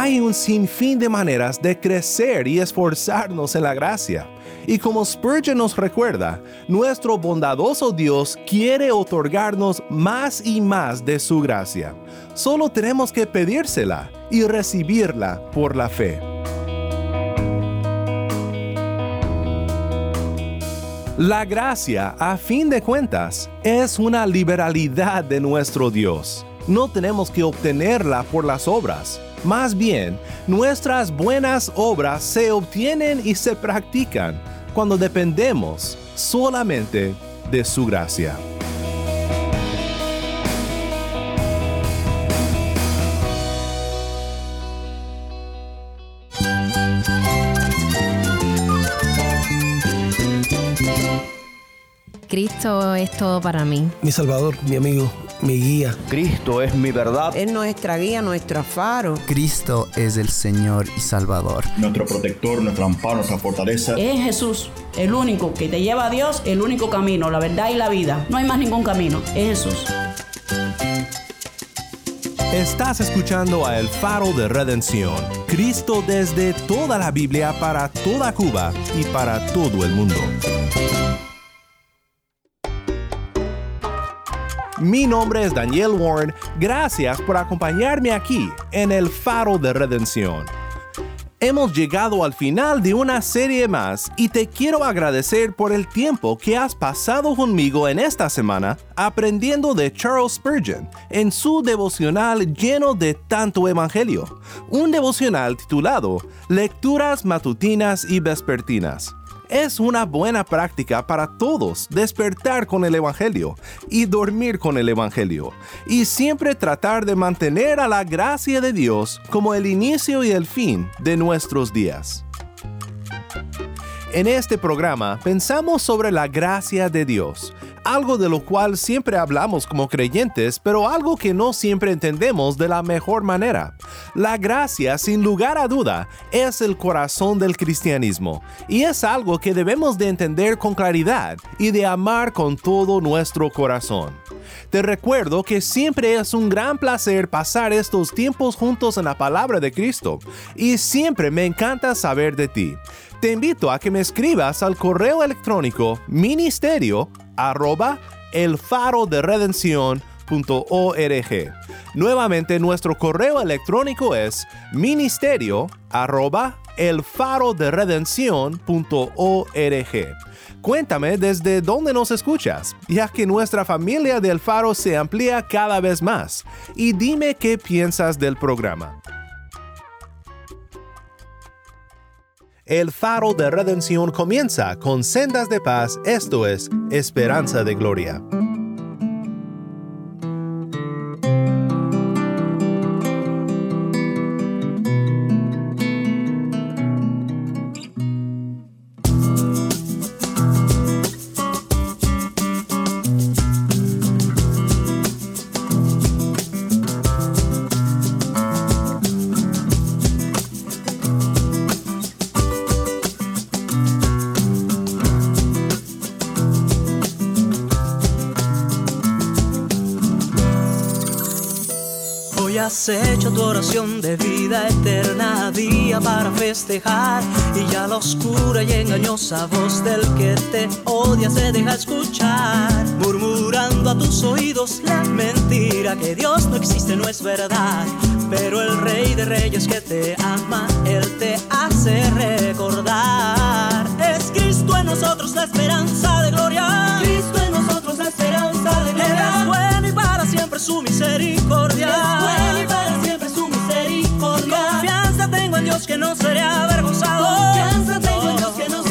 hay un sinfín de maneras de crecer y esforzarnos en la gracia. Y como Spurgeon nos recuerda, nuestro bondadoso Dios quiere otorgarnos más y más de su gracia. Solo tenemos que pedírsela y recibirla por la fe. La gracia, a fin de cuentas, es una liberalidad de nuestro Dios. No tenemos que obtenerla por las obras. Más bien, nuestras buenas obras se obtienen y se practican cuando dependemos solamente de su gracia. Cristo es todo para mí. Mi Salvador, mi amigo, mi guía. Cristo es mi verdad. Es nuestra guía, nuestro faro. Cristo es el Señor y Salvador. Nuestro protector, nuestro amparo, nuestra fortaleza. Es Jesús, el único que te lleva a Dios, el único camino, la verdad y la vida. No hay más ningún camino, es Jesús. Estás escuchando a El Faro de Redención, Cristo desde toda la Biblia para toda Cuba y para todo el mundo. Mi nombre es Daniel Warren. Gracias por acompañarme aquí en el Faro de Redención. Hemos llegado al final de una serie más y te quiero agradecer por el tiempo que has pasado conmigo en esta semana aprendiendo de Charles Spurgeon en su devocional lleno de tanto evangelio, un devocional titulado Lecturas matutinas y vespertinas. Es una buena práctica para todos despertar con el Evangelio y dormir con el Evangelio, y siempre tratar de mantener a la gracia de Dios como el inicio y el fin de nuestros días. En este programa pensamos sobre la gracia de Dios, algo de lo cual siempre hablamos como creyentes, pero algo que no siempre entendemos de la mejor manera. La gracia, sin lugar a duda, es el corazón del cristianismo, y es algo que debemos de entender con claridad y de amar con todo nuestro corazón. Te recuerdo que siempre es un gran placer pasar estos tiempos juntos en la palabra de Cristo, y siempre me encanta saber de ti. Te invito a que me escribas al correo electrónico ministerio arroba el faro de Nuevamente nuestro correo electrónico es ministerio arroba el faro de Cuéntame desde dónde nos escuchas, ya que nuestra familia del faro se amplía cada vez más, y dime qué piensas del programa. El faro de redención comienza con sendas de paz, esto es, esperanza de gloria. Has hecho tu oración de vida eterna día para festejar. Y ya la oscura y engañosa voz del que te odia se deja escuchar. Murmurando a tus oídos la mentira que Dios no existe no es verdad. Pero el rey de reyes que te ama él te hace recordar. Es Cristo en nosotros la esperanza de gloria para siempre su misericordia que no seré avergonzado. Confianza tengo en Dios que no seré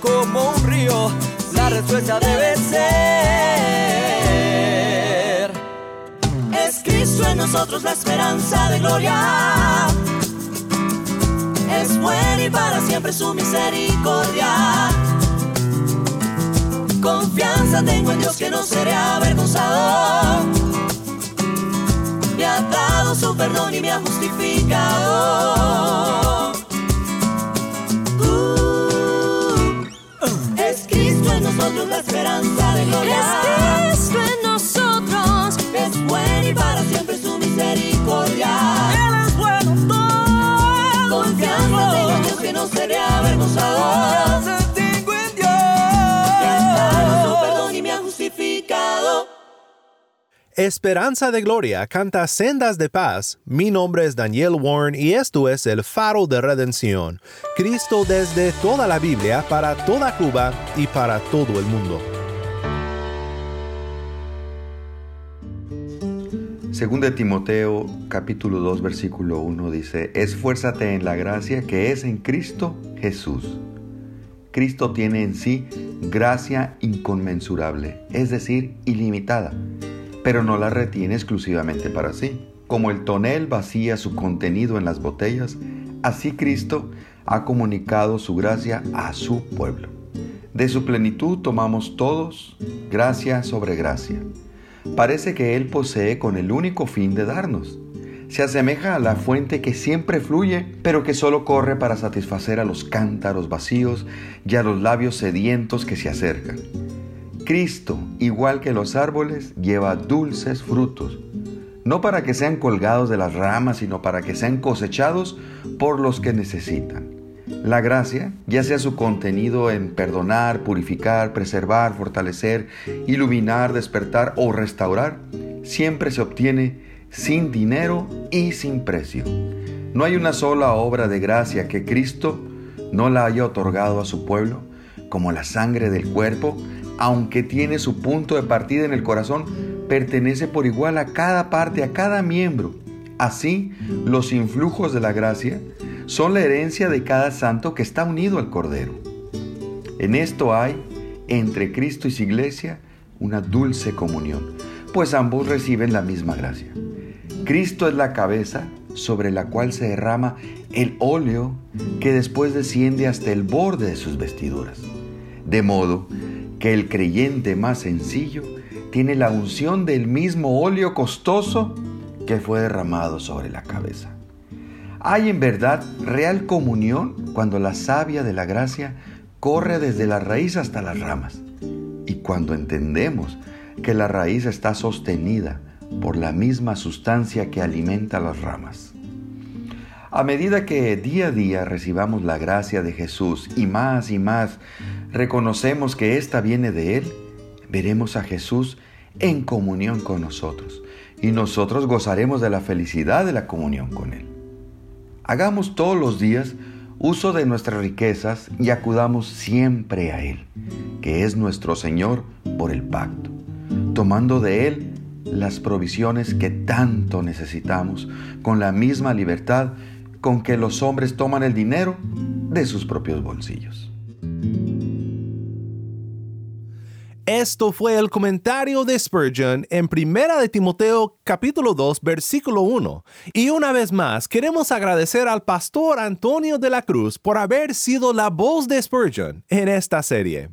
como un río, la respuesta debe ser. Es Cristo en nosotros la esperanza de gloria. Es bueno y para siempre su misericordia. Confianza tengo en Dios que no seré avergonzado. Me ha dado su perdón y me ha justificado. Nosotros la esperanza de gloria. Esperanza de Gloria canta Sendas de Paz. Mi nombre es Daniel Warren y esto es el faro de redención. Cristo desde toda la Biblia, para toda Cuba y para todo el mundo. Según de Timoteo capítulo 2 versículo 1 dice, esfuérzate en la gracia que es en Cristo Jesús. Cristo tiene en sí gracia inconmensurable, es decir, ilimitada, pero no la retiene exclusivamente para sí. Como el tonel vacía su contenido en las botellas, así Cristo ha comunicado su gracia a su pueblo. De su plenitud tomamos todos gracia sobre gracia. Parece que Él posee con el único fin de darnos. Se asemeja a la fuente que siempre fluye, pero que solo corre para satisfacer a los cántaros vacíos y a los labios sedientos que se acercan. Cristo, igual que los árboles, lleva dulces frutos, no para que sean colgados de las ramas, sino para que sean cosechados por los que necesitan. La gracia, ya sea su contenido en perdonar, purificar, preservar, fortalecer, iluminar, despertar o restaurar, siempre se obtiene sin dinero y sin precio. No hay una sola obra de gracia que Cristo no la haya otorgado a su pueblo, como la sangre del cuerpo, aunque tiene su punto de partida en el corazón, pertenece por igual a cada parte, a cada miembro. Así, los influjos de la gracia son la herencia de cada santo que está unido al Cordero. En esto hay, entre Cristo y su iglesia, una dulce comunión, pues ambos reciben la misma gracia. Cristo es la cabeza sobre la cual se derrama el óleo que después desciende hasta el borde de sus vestiduras. De modo que el creyente más sencillo tiene la unción del mismo óleo costoso que fue derramado sobre la cabeza. Hay en verdad real comunión cuando la savia de la gracia corre desde la raíz hasta las ramas y cuando entendemos que la raíz está sostenida por la misma sustancia que alimenta las ramas. A medida que día a día recibamos la gracia de Jesús y más y más reconocemos que ésta viene de Él, veremos a Jesús en comunión con nosotros y nosotros gozaremos de la felicidad de la comunión con Él. Hagamos todos los días uso de nuestras riquezas y acudamos siempre a Él, que es nuestro Señor por el pacto, tomando de Él las provisiones que tanto necesitamos con la misma libertad con que los hombres toman el dinero de sus propios bolsillos. Esto fue el comentario de Spurgeon en Primera de Timoteo capítulo 2 versículo 1. Y una vez más queremos agradecer al pastor Antonio de la Cruz por haber sido la voz de Spurgeon en esta serie.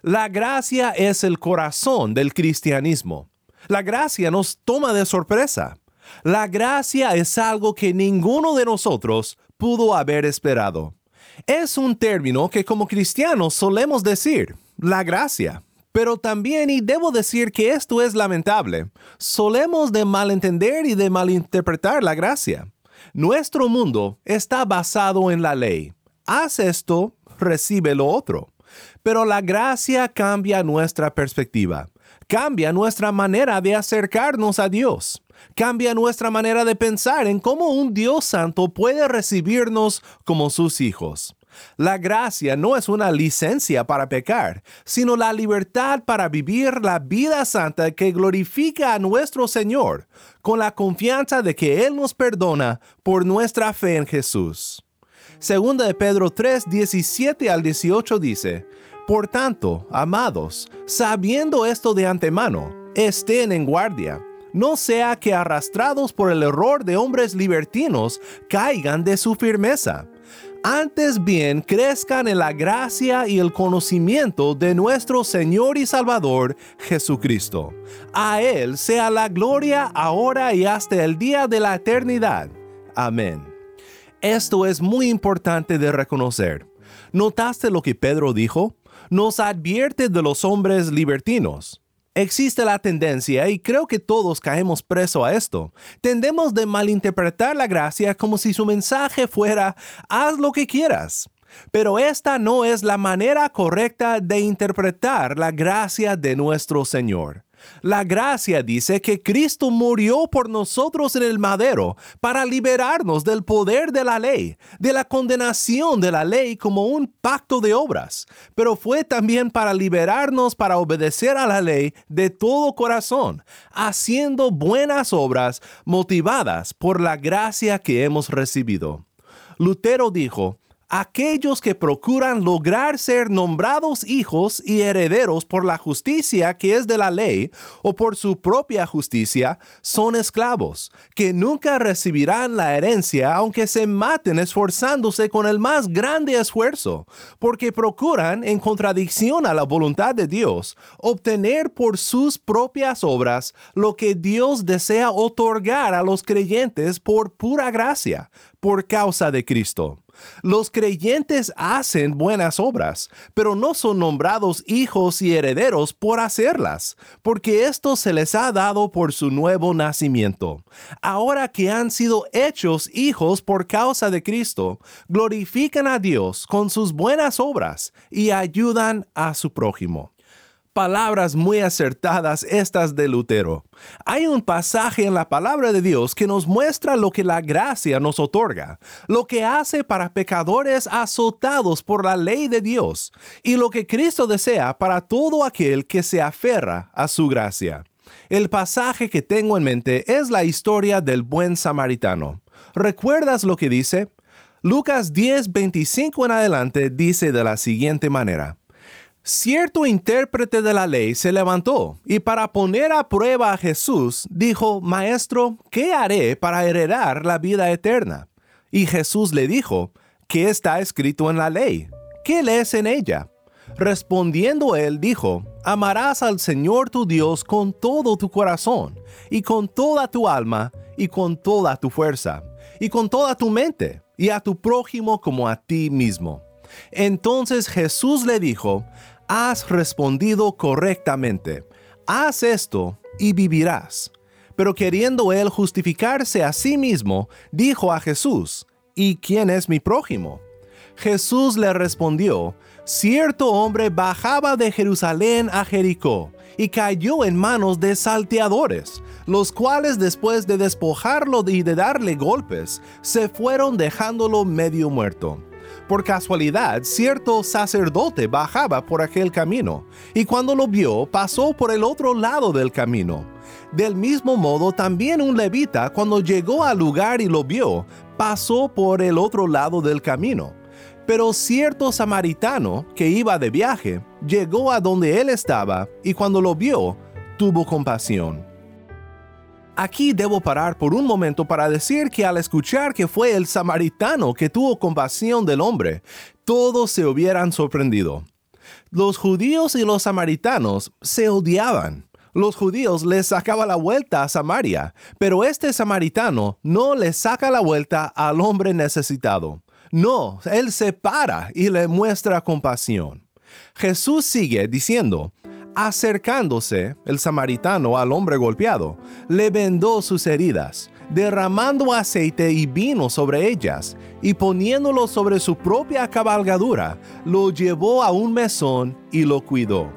La gracia es el corazón del cristianismo. La gracia nos toma de sorpresa. La gracia es algo que ninguno de nosotros pudo haber esperado. Es un término que como cristianos solemos decir, la gracia. Pero también, y debo decir que esto es lamentable, solemos de malentender y de malinterpretar la gracia. Nuestro mundo está basado en la ley. Haz esto, recibe lo otro. Pero la gracia cambia nuestra perspectiva, cambia nuestra manera de acercarnos a Dios, cambia nuestra manera de pensar en cómo un Dios santo puede recibirnos como sus hijos. La gracia no es una licencia para pecar, sino la libertad para vivir la vida santa que glorifica a nuestro Señor, con la confianza de que Él nos perdona por nuestra fe en Jesús. Segunda de Pedro 3, 17 al 18 dice, Por tanto, amados, sabiendo esto de antemano, estén en guardia. No sea que arrastrados por el error de hombres libertinos caigan de su firmeza Antes bien crezcan en la gracia y el conocimiento de nuestro Señor y Salvador Jesucristo. A Él sea la gloria ahora y hasta el día de la eternidad. Amén. Esto es muy importante de reconocer. ¿Notaste lo que Pedro dijo? Nos advierte de los hombres libertinos. Existe la tendencia, y creo que todos caemos preso a esto, tendemos de malinterpretar la gracia como si su mensaje fuera, haz lo que quieras. Pero esta no es la manera correcta de interpretar la gracia de nuestro Señor. La gracia dice que Cristo murió por nosotros en el madero para liberarnos del poder de la ley, de la condenación de la ley como un pacto de obras, pero fue también para liberarnos para obedecer a la ley de todo corazón, haciendo buenas obras motivadas por la gracia que hemos recibido. Lutero dijo, aquellos que procuran lograr ser nombrados hijos y herederos por la justicia que es de la ley o por su propia justicia, son esclavos, que nunca recibirán la herencia aunque se maten esforzándose con el más grande esfuerzo, porque procuran, en contradicción a la voluntad de Dios, obtener por sus propias obras lo que Dios desea otorgar a los creyentes por pura gracia, por causa de Cristo. Los creyentes hacen buenas obras, pero no son nombrados hijos y herederos por hacerlas, porque esto se les ha dado por su nuevo nacimiento. Ahora que han sido hechos hijos por causa de Cristo, glorifican a Dios con sus buenas obras y ayudan a su prójimo palabras muy acertadas estas de Lutero. Hay un pasaje en la palabra de Dios que nos muestra lo que la gracia nos otorga, lo que hace para pecadores azotados por la ley de Dios y lo que Cristo desea para todo aquel que se aferra a su gracia. El pasaje que tengo en mente es la historia del buen samaritano. ¿Recuerdas lo que dice? Lucas 10, 25 en adelante dice de la siguiente manera. Cierto intérprete de la ley se levantó y para poner a prueba a Jesús dijo, Maestro, ¿qué haré para heredar la vida eterna? Y Jesús le dijo, ¿qué está escrito en la ley? ¿Qué lees en ella? Respondiendo él dijo, Amarás al Señor tu Dios con todo tu corazón, y con toda tu alma, y con toda tu fuerza, y con toda tu mente, y a tu prójimo como a ti mismo. Entonces Jesús le dijo, has respondido correctamente. Haz esto y vivirás. Pero queriendo él justificarse a sí mismo, dijo a Jesús, ¿y quién es mi prójimo? Jesús le respondió, cierto hombre bajaba de Jerusalén a Jericó y cayó en manos de salteadores, los cuales después de despojarlo y de darle golpes, se fueron dejándolo medio muerto. Por casualidad, cierto sacerdote bajaba por aquel camino, y cuando lo vio, pasó por el otro lado del camino. Del mismo modo, también un levita, cuando llegó al lugar y lo vio, pasó por el otro lado del camino. Pero cierto samaritano, que iba de viaje, llegó a donde él estaba, y cuando lo vio, tuvo compasión Aquí debo parar por un momento para decir que al escuchar que fue el samaritano que tuvo compasión del hombre, todos se hubieran sorprendido. Los judíos y los samaritanos se odiaban. Los judíos les sacaba la vuelta a Samaria, pero este samaritano no le saca la vuelta al hombre necesitado. No, él se para y le muestra compasión. Jesús sigue diciendo, Acercándose el samaritano al hombre golpeado, le vendó sus heridas, derramando aceite y vino sobre ellas, y poniéndolo sobre su propia cabalgadura, lo llevó a un mesón y lo cuidó.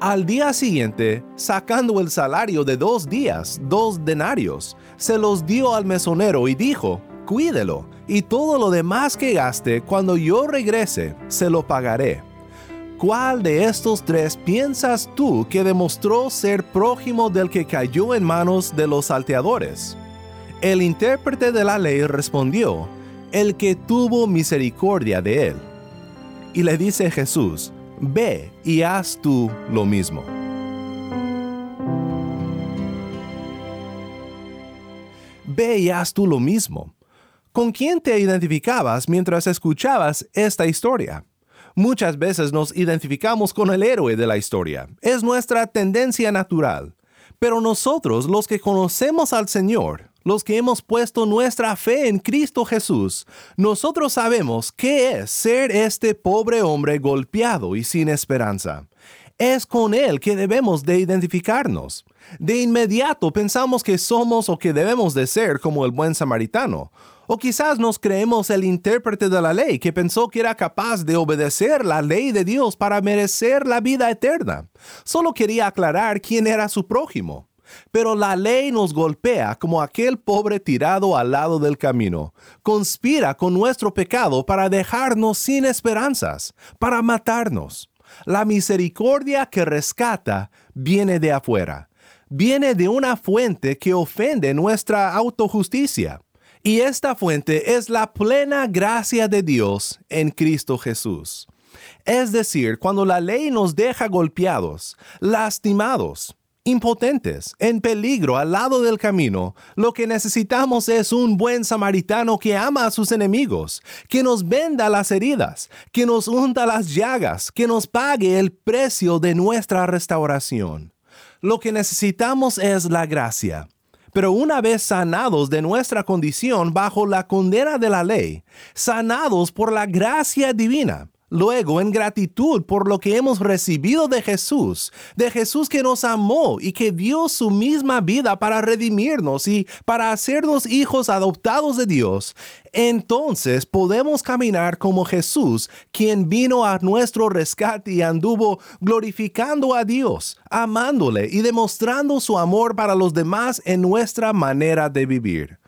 Al día siguiente, sacando el salario de dos días, dos denarios, se los dio al mesonero y dijo, cuídelo, y todo lo demás que gaste cuando yo regrese, se lo pagaré. ¿Cuál de estos tres piensas tú que demostró ser prójimo del que cayó en manos de los salteadores? El intérprete de la ley respondió, el que tuvo misericordia de él. Y le dice Jesús, ve y haz tú lo mismo. Ve y haz tú lo mismo. ¿Con quién te identificabas mientras escuchabas esta historia? Muchas veces nos identificamos con el héroe de la historia. Es nuestra tendencia natural. Pero nosotros, los que conocemos al Señor, los que hemos puesto nuestra fe en Cristo Jesús, nosotros sabemos qué es ser este pobre hombre golpeado y sin esperanza. Es con Él que debemos de identificarnos. De inmediato pensamos que somos o que debemos de ser como el buen samaritano. O quizás nos creemos el intérprete de la ley que pensó que era capaz de obedecer la ley de Dios para merecer la vida eterna. Solo quería aclarar quién era su prójimo. Pero la ley nos golpea como aquel pobre tirado al lado del camino. Conspira con nuestro pecado para dejarnos sin esperanzas, para matarnos. La misericordia que rescata viene de afuera. Viene de una fuente que ofende nuestra autojusticia. Y esta fuente es la plena gracia de Dios en Cristo Jesús. Es decir, cuando la ley nos deja golpeados, lastimados, impotentes, en peligro al lado del camino, lo que necesitamos es un buen samaritano que ama a sus enemigos, que nos venda las heridas, que nos unta las llagas, que nos pague el precio de nuestra restauración. Lo que necesitamos es la gracia. Pero una vez sanados de nuestra condición bajo la condena de la ley, sanados por la gracia divina, Luego, en gratitud por lo que hemos recibido de Jesús, de Jesús que nos amó y que dio su misma vida para redimirnos y para hacernos hijos adoptados de Dios, entonces podemos caminar como Jesús, quien vino a nuestro rescate y anduvo glorificando a Dios, amándole y demostrando su amor para los demás en nuestra manera de vivir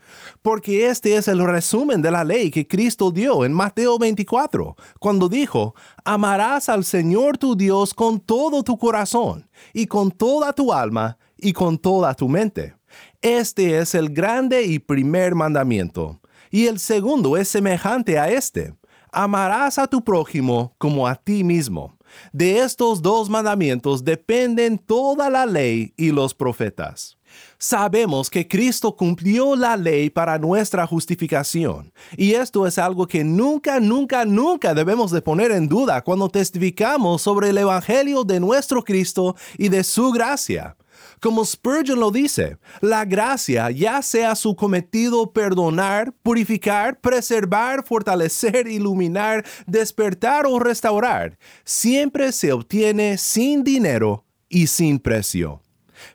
porque este es el resumen de la ley que Cristo dio en Mateo 24, cuando dijo, amarás al Señor tu Dios con todo tu corazón, y con toda tu alma, y con toda tu mente. Este es el grande y primer mandamiento. Y el segundo es semejante a este. Amarás a tu prójimo como a ti mismo. De estos dos mandamientos dependen toda la ley y los profetas. Sabemos que Cristo cumplió la ley para nuestra justificación, y esto es algo que nunca, nunca, nunca debemos de poner en duda cuando testificamos sobre el Evangelio de nuestro Cristo y de su gracia. Como Spurgeon lo dice, la gracia, ya sea su cometido perdonar, purificar, preservar, fortalecer, iluminar, despertar o restaurar, siempre se obtiene sin dinero y sin precio.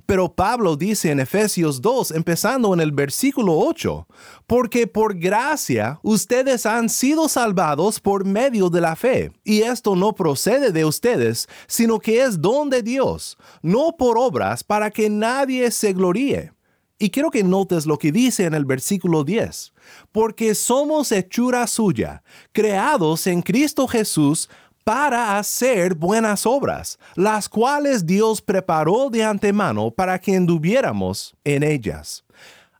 Pero Pablo dice en Efesios 2, empezando en el versículo 8, porque por gracia ustedes han sido salvados por medio de la fe, y esto no procede de ustedes, sino que es don de Dios, no por obras para que nadie se gloríe. Y quiero que notes lo que dice en el versículo 10, porque somos hechura suya, creados en Cristo Jesús, para hacer buenas obras, las cuales Dios preparó de antemano para que anduviéramos en ellas.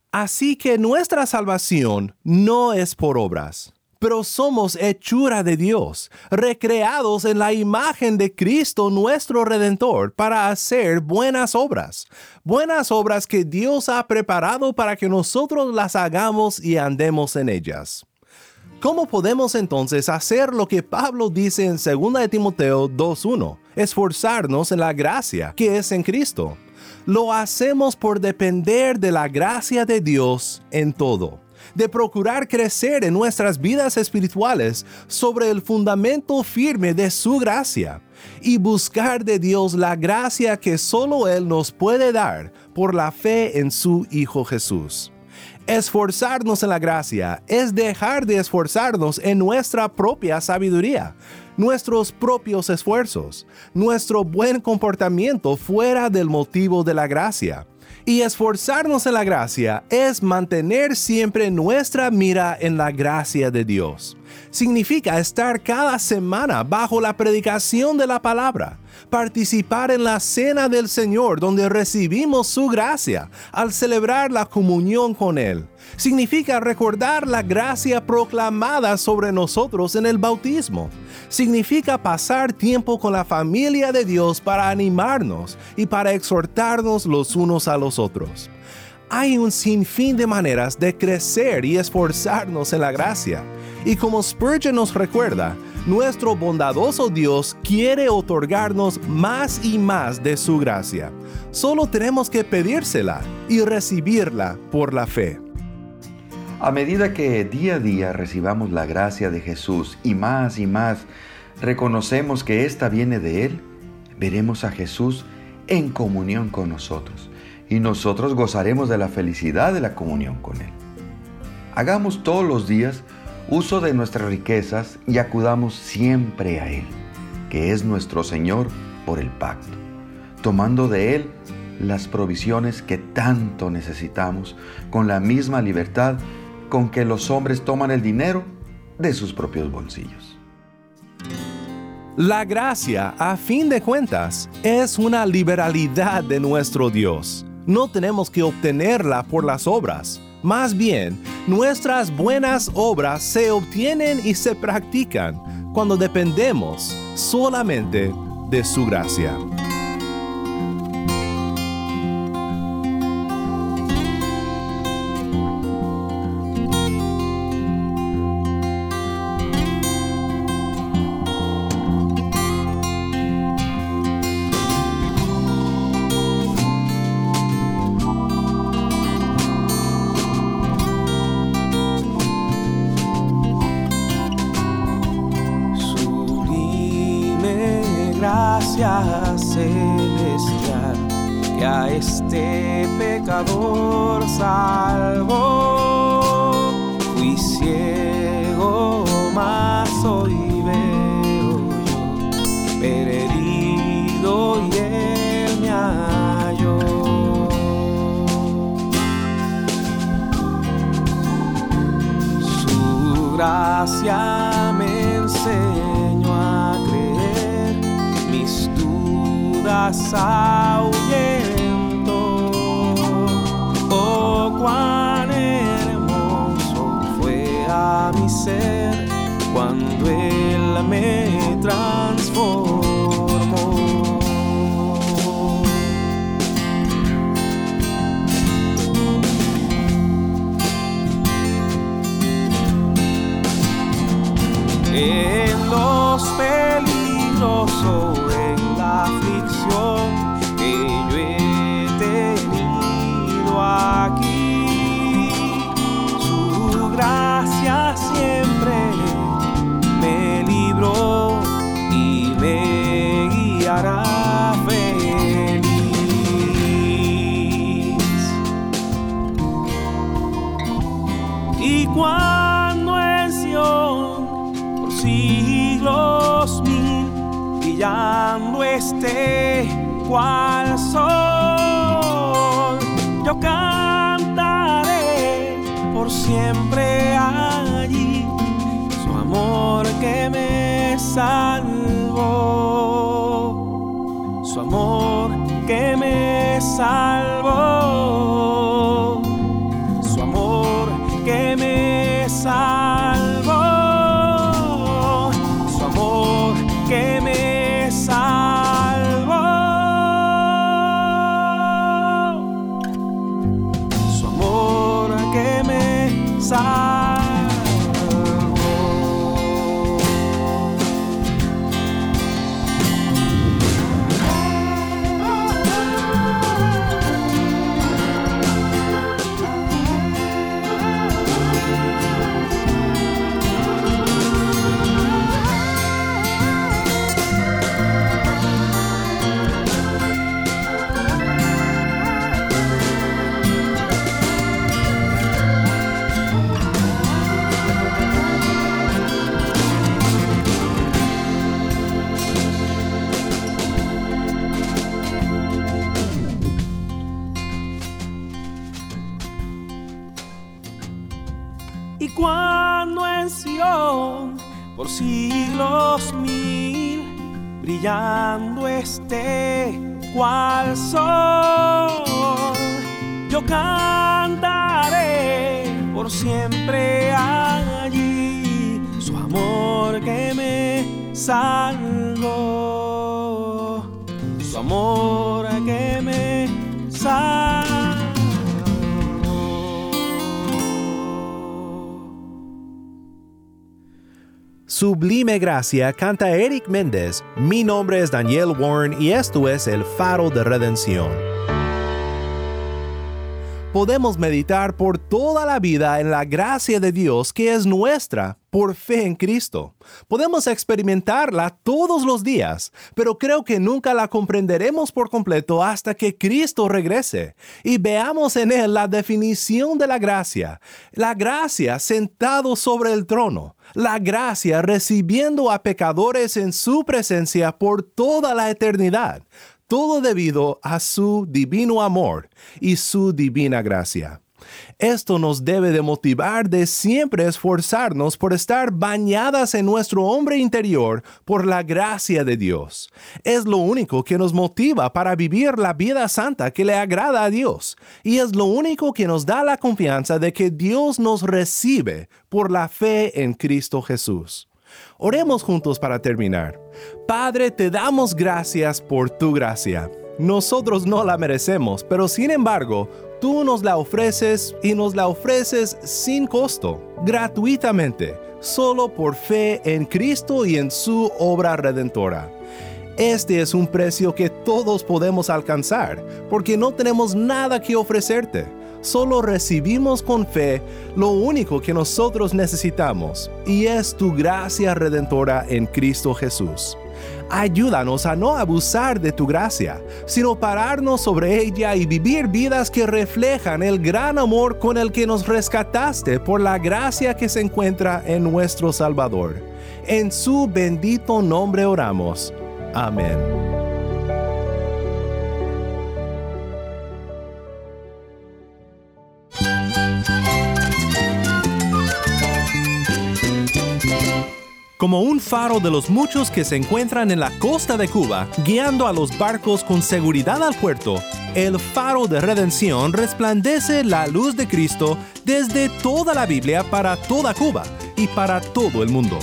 Así que nuestra salvación no es por obras, pero somos hechura de Dios, recreados en la imagen de Cristo nuestro Redentor para hacer buenas obras, buenas obras que Dios ha preparado para que nosotros las hagamos y andemos en ellas. ¿Cómo podemos entonces hacer lo que Pablo dice en 2 de Timoteo 2.1? Esforzarnos en la gracia que es en Cristo. Lo hacemos por depender de la gracia de Dios en todo, de procurar crecer en nuestras vidas espirituales sobre el fundamento firme de su gracia y buscar de Dios la gracia que solo Él nos puede dar por la fe en su Hijo Jesús. Esforzarnos en la gracia es dejar de esforzarnos en nuestra propia sabiduría, nuestros propios esfuerzos, nuestro buen comportamiento fuera del motivo de la gracia. Y esforzarnos en la gracia es mantener siempre nuestra mira en la gracia de Dios. Significa estar cada semana bajo la predicación de la palabra, participar en la cena del Señor donde recibimos su gracia al celebrar la comunión con Él. Significa recordar la gracia proclamada sobre nosotros en el bautismo. Significa pasar tiempo con la familia de Dios para animarnos y para exhortarnos los unos a los otros. Hay un sinfín de maneras de crecer y esforzarnos en la gracia. Y como Spurgeon nos recuerda, nuestro bondadoso Dios quiere otorgarnos más y más de su gracia. Solo tenemos que pedírsela y recibirla por la fe. A medida que día a día recibamos la gracia de Jesús y más y más reconocemos que ésta viene de Él, veremos a Jesús en comunión con nosotros y nosotros gozaremos de la felicidad de la comunión con Él. Hagamos todos los días uso de nuestras riquezas y acudamos siempre a Él, que es nuestro Señor por el pacto, tomando de Él las provisiones que tanto necesitamos con la misma libertad con que los hombres toman el dinero de sus propios bolsillos. La gracia, a fin de cuentas, es una liberalidad de nuestro Dios. No tenemos que obtenerla por las obras. Más bien, nuestras buenas obras se obtienen y se practican cuando dependemos solamente de su gracia. Gracia me enseñó a creer mis dudas ahuyento. Oh, cuán hermoso fue a mi ser cuando Él me los esté cual sol, yo cantaré por siempre allí. Su amor que me salvó, su amor que me salvó, por siglos mil brillando esté cual sol, yo cantaré por siempre allí su amor que me salvó, su amor que me salvó. Sublime Gracia canta Eric Méndez. Mi nombre es Daniel Warren y esto es El Faro de Redención. Podemos meditar por toda la vida en la gracia de Dios que es nuestra por fe en Cristo. Podemos experimentarla todos los días, pero creo que nunca la comprenderemos por completo hasta que Cristo regrese y veamos en Él la definición de la gracia. La gracia sentado sobre el trono, la gracia recibiendo a pecadores en su presencia por toda la eternidad todo debido a su divino amor y su divina gracia. Esto nos debe de motivar de siempre esforzarnos por estar bañadas en nuestro hombre interior por la gracia de Dios. Es lo único que nos motiva para vivir la vida santa que le agrada a Dios y es lo único que nos da la confianza de que Dios nos recibe por la fe en Cristo Jesús. Oremos juntos para terminar. Padre, te damos gracias por tu gracia. Nosotros no la merecemos, pero sin embargo, tú nos la ofreces y nos la ofreces sin costo, gratuitamente, solo por fe en Cristo y en su obra redentora. Este es un precio que todos podemos alcanzar, porque no tenemos nada que ofrecerte solo recibimos con fe lo único que nosotros necesitamos, y es tu gracia redentora en Cristo Jesús. Ayúdanos a no abusar de tu gracia, sino pararnos sobre ella y vivir vidas que reflejan el gran amor con el que nos rescataste por la gracia que se encuentra en nuestro Salvador. En su bendito nombre oramos. Amén. Como un faro de los muchos que se encuentran en la costa de Cuba, guiando a los barcos con seguridad al puerto, el faro de redención resplandece la luz de Cristo desde toda la Biblia para toda Cuba y para todo el mundo.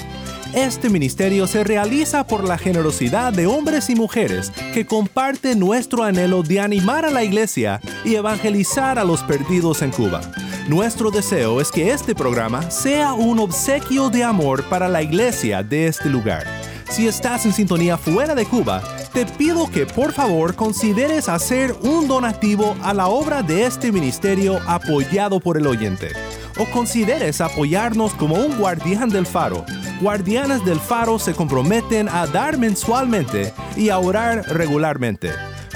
Este ministerio se realiza por la generosidad de hombres y mujeres que comparten nuestro anhelo de animar a la iglesia y evangelizar a los perdidos en Cuba. Nuestro deseo es que este programa sea un obsequio de amor para la iglesia de este lugar. Si estás en sintonía fuera de Cuba, te pido que por favor consideres hacer un donativo a la obra de este ministerio apoyado por el oyente. O consideres apoyarnos como un guardián del faro. Guardianes del faro se comprometen a dar mensualmente y a orar regularmente.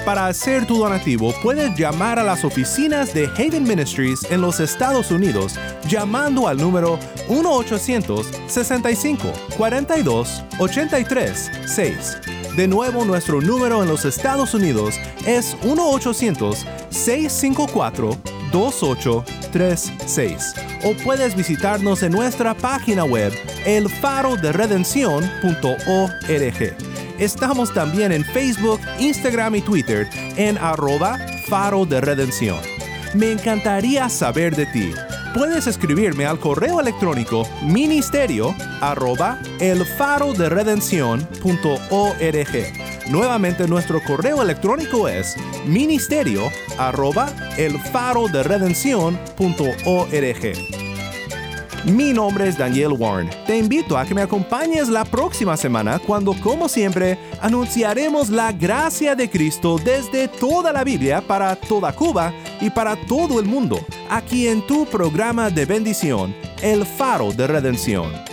Para hacer tu donativo, puedes llamar a las oficinas de Haven Ministries en los Estados Unidos llamando al número 1-800-65-42-83-6. De nuevo, nuestro número en los Estados Unidos es 1-800-654-2836. O puedes visitarnos en nuestra página web elfaroderedención.org. Estamos también en Facebook, Instagram y Twitter en arroba faro de redención. Me encantaría saber de ti. Puedes escribirme al correo electrónico ministerio arroba Nuevamente nuestro correo electrónico es ministerio arroba el faro de mi nombre es Daniel Warren. Te invito a que me acompañes la próxima semana cuando, como siempre, anunciaremos la gracia de Cristo desde toda la Biblia para toda Cuba y para todo el mundo, aquí en tu programa de bendición, El Faro de Redención.